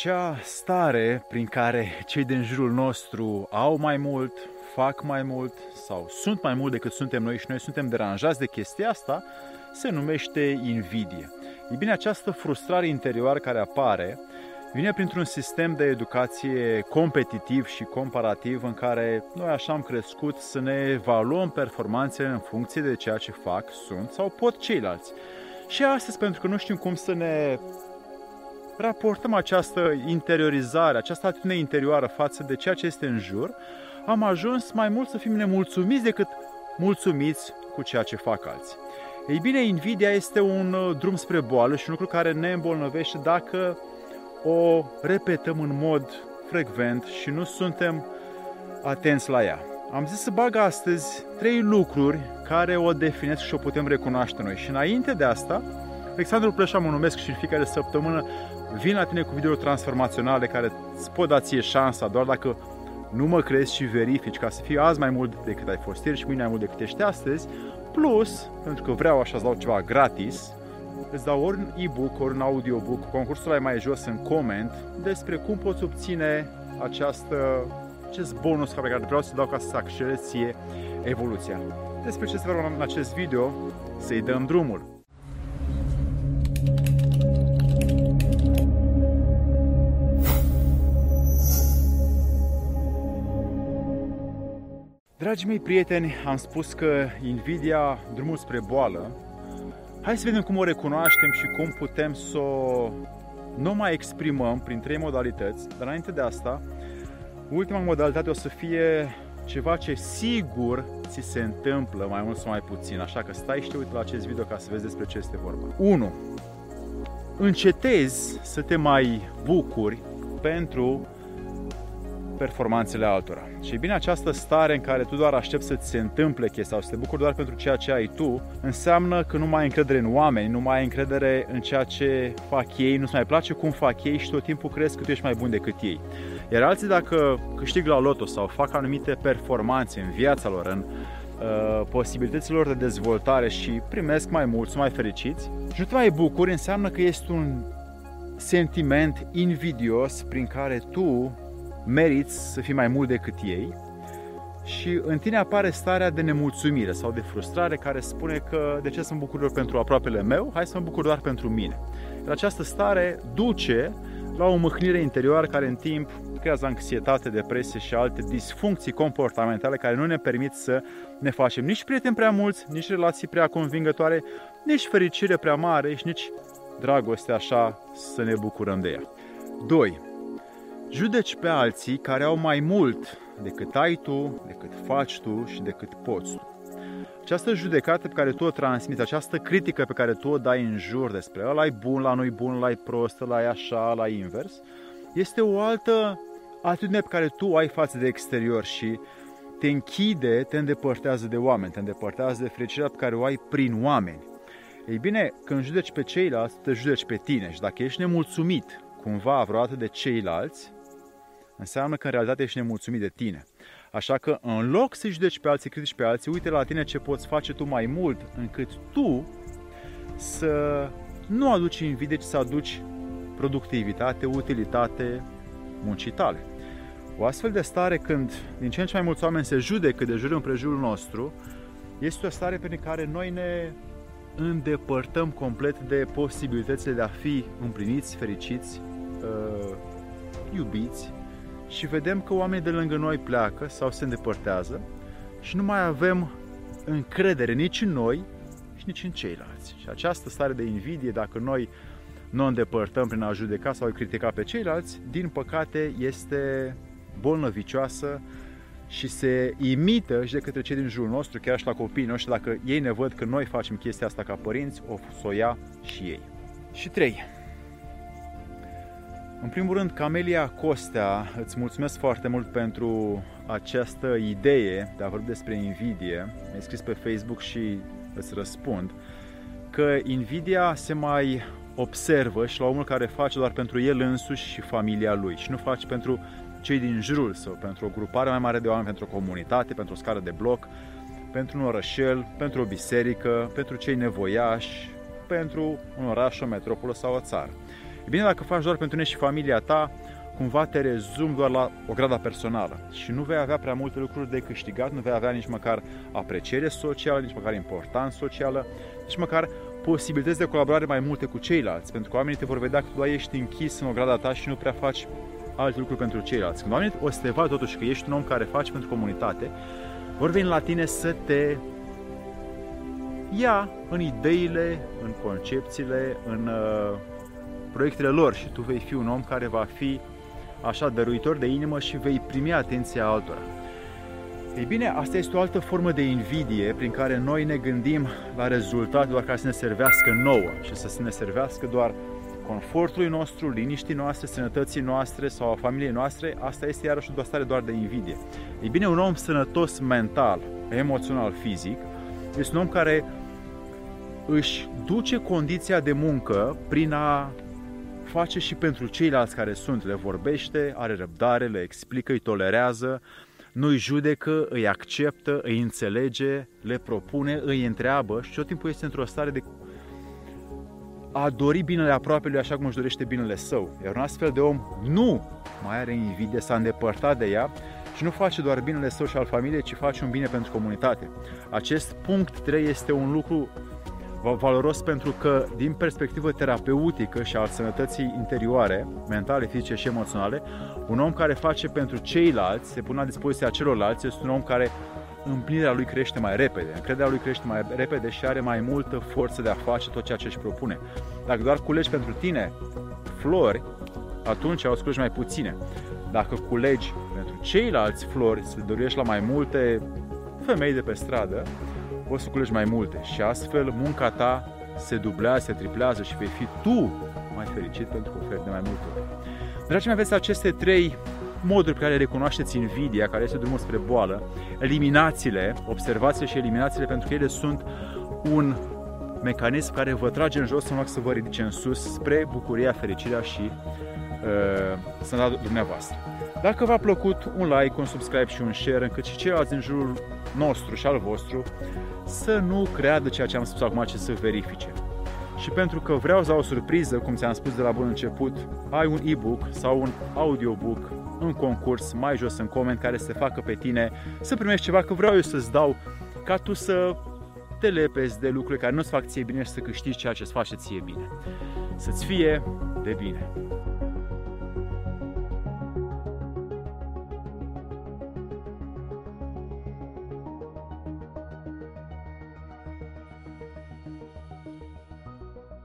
acea stare prin care cei din jurul nostru au mai mult, fac mai mult sau sunt mai mult decât suntem noi și noi suntem deranjați de chestia asta, se numește invidie. E bine, această frustrare interioară care apare vine printr-un sistem de educație competitiv și comparativ în care noi așa am crescut să ne evaluăm performanțele în funcție de ceea ce fac, sunt sau pot ceilalți. Și astăzi, pentru că nu știm cum să ne raportăm această interiorizare, această atitudine interioară față de ceea ce este în jur, am ajuns mai mult să fim nemulțumiți decât mulțumiți cu ceea ce fac alții. Ei bine, invidia este un uh, drum spre boală și un lucru care ne îmbolnăvește dacă o repetăm în mod frecvent și nu suntem atenți la ea. Am zis să bag astăzi trei lucruri care o definesc și o putem recunoaște noi. Și înainte de asta, Alexandru Plășa mă numesc și în fiecare săptămână vin la tine cu video transformaționale care îți pot da ție șansa doar dacă nu mă crezi și verifici ca să fii azi mai mult decât ai fost ieri și mâine mai mult decât ești astăzi, plus, pentru că vreau așa să dau ceva gratis, îți dau ori un e-book, ori un audiobook, concursul ai mai jos în coment, despre cum poți obține această, acest bonus pe care vreau să dau ca să accelerezi evoluția. Despre ce se vorba în acest video, să-i dăm drumul. Dragii mei prieteni, am spus că invidia, drumul spre boală, hai să vedem cum o recunoaștem și cum putem să o nu mai exprimăm prin trei modalități, dar înainte de asta, ultima modalitate o să fie ceva ce sigur ți se întâmplă mai mult sau mai puțin, așa că stai și te uite la acest video ca să vezi despre ce este vorba. 1. Încetezi să te mai bucuri pentru performanțele altora. Și bine, această stare în care tu doar aștepți să ți se întâmple chestia sau să te bucuri doar pentru ceea ce ai tu, înseamnă că nu mai ai încredere în oameni, nu mai ai încredere în ceea ce fac ei, nu-ți mai place cum fac ei și tot timpul crezi că tu ești mai bun decât ei. Iar alții dacă câștig la loto sau fac anumite performanțe în viața lor, în uh, posibilităților de dezvoltare și primesc mai mult, sunt mai fericiți și nu te mai bucuri, înseamnă că este un sentiment invidios prin care tu meriți să fii mai mult decât ei și în tine apare starea de nemulțumire sau de frustrare care spune că de ce să mă bucur doar pentru aproapele meu, hai să mă bucur doar pentru mine. Iar această stare duce la o mâhnire interioară care în timp creează anxietate, depresie și alte disfuncții comportamentale care nu ne permit să ne facem nici prieteni prea mulți, nici relații prea convingătoare, nici fericire prea mare și nici dragoste așa să ne bucurăm de ea. 2 judeci pe alții care au mai mult decât ai tu, decât faci tu și decât poți tu. Această judecată pe care tu o transmiți, această critică pe care tu o dai în jur despre ăla e bun, la nu bun, la e prost, la e așa, la invers, este o altă atitudine pe care tu ai față de exterior și te închide, te îndepărtează de oameni, te îndepărtează de fericirea pe care o ai prin oameni. Ei bine, când judeci pe ceilalți, te judeci pe tine și dacă ești nemulțumit cumva vreodată de ceilalți, înseamnă că în realitate ești nemulțumit de tine. Așa că în loc să judeci pe alții, critici pe alții, uite la tine ce poți face tu mai mult încât tu să nu aduci invidie, ci să aduci productivitate, utilitate muncii tale. O astfel de stare când din ce în ce mai mulți oameni se judecă de jur împrejurul nostru, este o stare prin care noi ne îndepărtăm complet de posibilitățile de a fi împliniți, fericiți, uh, iubiți și vedem că oamenii de lângă noi pleacă sau se îndepărtează și nu mai avem încredere nici în noi și nici în ceilalți. Și această stare de invidie, dacă noi nu o îndepărtăm prin a judeca sau a critica pe ceilalți, din păcate este bolnăvicioasă și se imită și de către cei din jurul nostru, chiar și la copiii noștri, dacă ei ne văd că noi facem chestia asta ca părinți, o să o ia și ei. Și trei, în primul rând, Camelia Costea, îți mulțumesc foarte mult pentru această idee de a vorbi despre invidie. Mi-ai scris pe Facebook și îți răspund că invidia se mai observă și la omul care face doar pentru el însuși și familia lui și nu face pentru cei din jurul său, pentru o grupare mai mare de oameni, pentru o comunitate, pentru o scară de bloc, pentru un orășel, pentru o biserică, pentru cei nevoiași, pentru un oraș, o metropolă sau o țară. E bine dacă faci doar pentru tine și familia ta, cumva te rezum doar la o grada personală și nu vei avea prea multe lucruri de câștigat, nu vei avea nici măcar apreciere socială, nici măcar importanță socială, nici măcar posibilități de colaborare mai multe cu ceilalți, pentru că oamenii te vor vedea că tu ești închis în o grada ta și nu prea faci alte lucruri pentru ceilalți. Când oamenii o să te vadă totuși că ești un om care faci pentru comunitate, vor veni la tine să te ia în ideile, în concepțiile, în uh, proiectele lor și tu vei fi un om care va fi așa dăruitor de inimă și vei primi atenția altora. Ei bine, asta este o altă formă de invidie prin care noi ne gândim la rezultat doar ca să ne servească nouă și să ne servească doar confortului nostru, liniștii noastre, sănătății noastre sau a familiei noastre, asta este iarăși o stare doar de invidie. Ei bine, un om sănătos mental, emoțional, fizic, este un om care își duce condiția de muncă prin a face și pentru ceilalți care sunt, le vorbește, are răbdare, le explică, îi tolerează, nu îi judecă, îi acceptă, îi înțelege, le propune, îi întreabă și tot timpul este într-o stare de a dori binele aproapelui așa cum își dorește binele său. Iar un astfel de om nu mai are invidie, s-a îndepărtat de ea și nu face doar binele său și al familiei, ci face un bine pentru comunitate. Acest punct 3 este un lucru valoros pentru că, din perspectivă terapeutică și al sănătății interioare, mentale, fizice și emoționale, un om care face pentru ceilalți, se pune la dispoziția celorlalți, este un om care împlinirea lui crește mai repede, încrederea lui crește mai repede și are mai multă forță de a face tot ceea ce își propune. Dacă doar culegi pentru tine flori, atunci o să culegi mai puține. Dacă culegi pentru ceilalți flori, să dorești la mai multe femei de pe stradă, poți să culegi mai multe și astfel munca ta se dublează, se triplează și vei fi tu mai fericit pentru că oferi de mai multe ori. Dragii mei, aveți aceste trei moduri pe care recunoașteți invidia, care este drumul spre boală, eliminațiile, observațiile și eliminațiile, pentru că ele sunt un mecanism care vă trage în jos în loc să vă ridice în sus spre bucuria, fericirea și uh, sănătatea dumneavoastră. Dacă v-a plăcut, un like, un subscribe și un share, încât și ceilalți din jurul nostru și al vostru să nu creadă ceea ce am spus acum, ci să verifice. Și pentru că vreau să au o surpriză, cum ți-am spus de la bun început, ai un e-book sau un audiobook în concurs mai jos în coment care să facă pe tine să primești ceva, că vreau eu să-ți dau ca tu să te lepezi de lucruri care nu-ți fac ție bine și să câștigi ceea ce îți face ție bine. Să-ți fie de bine!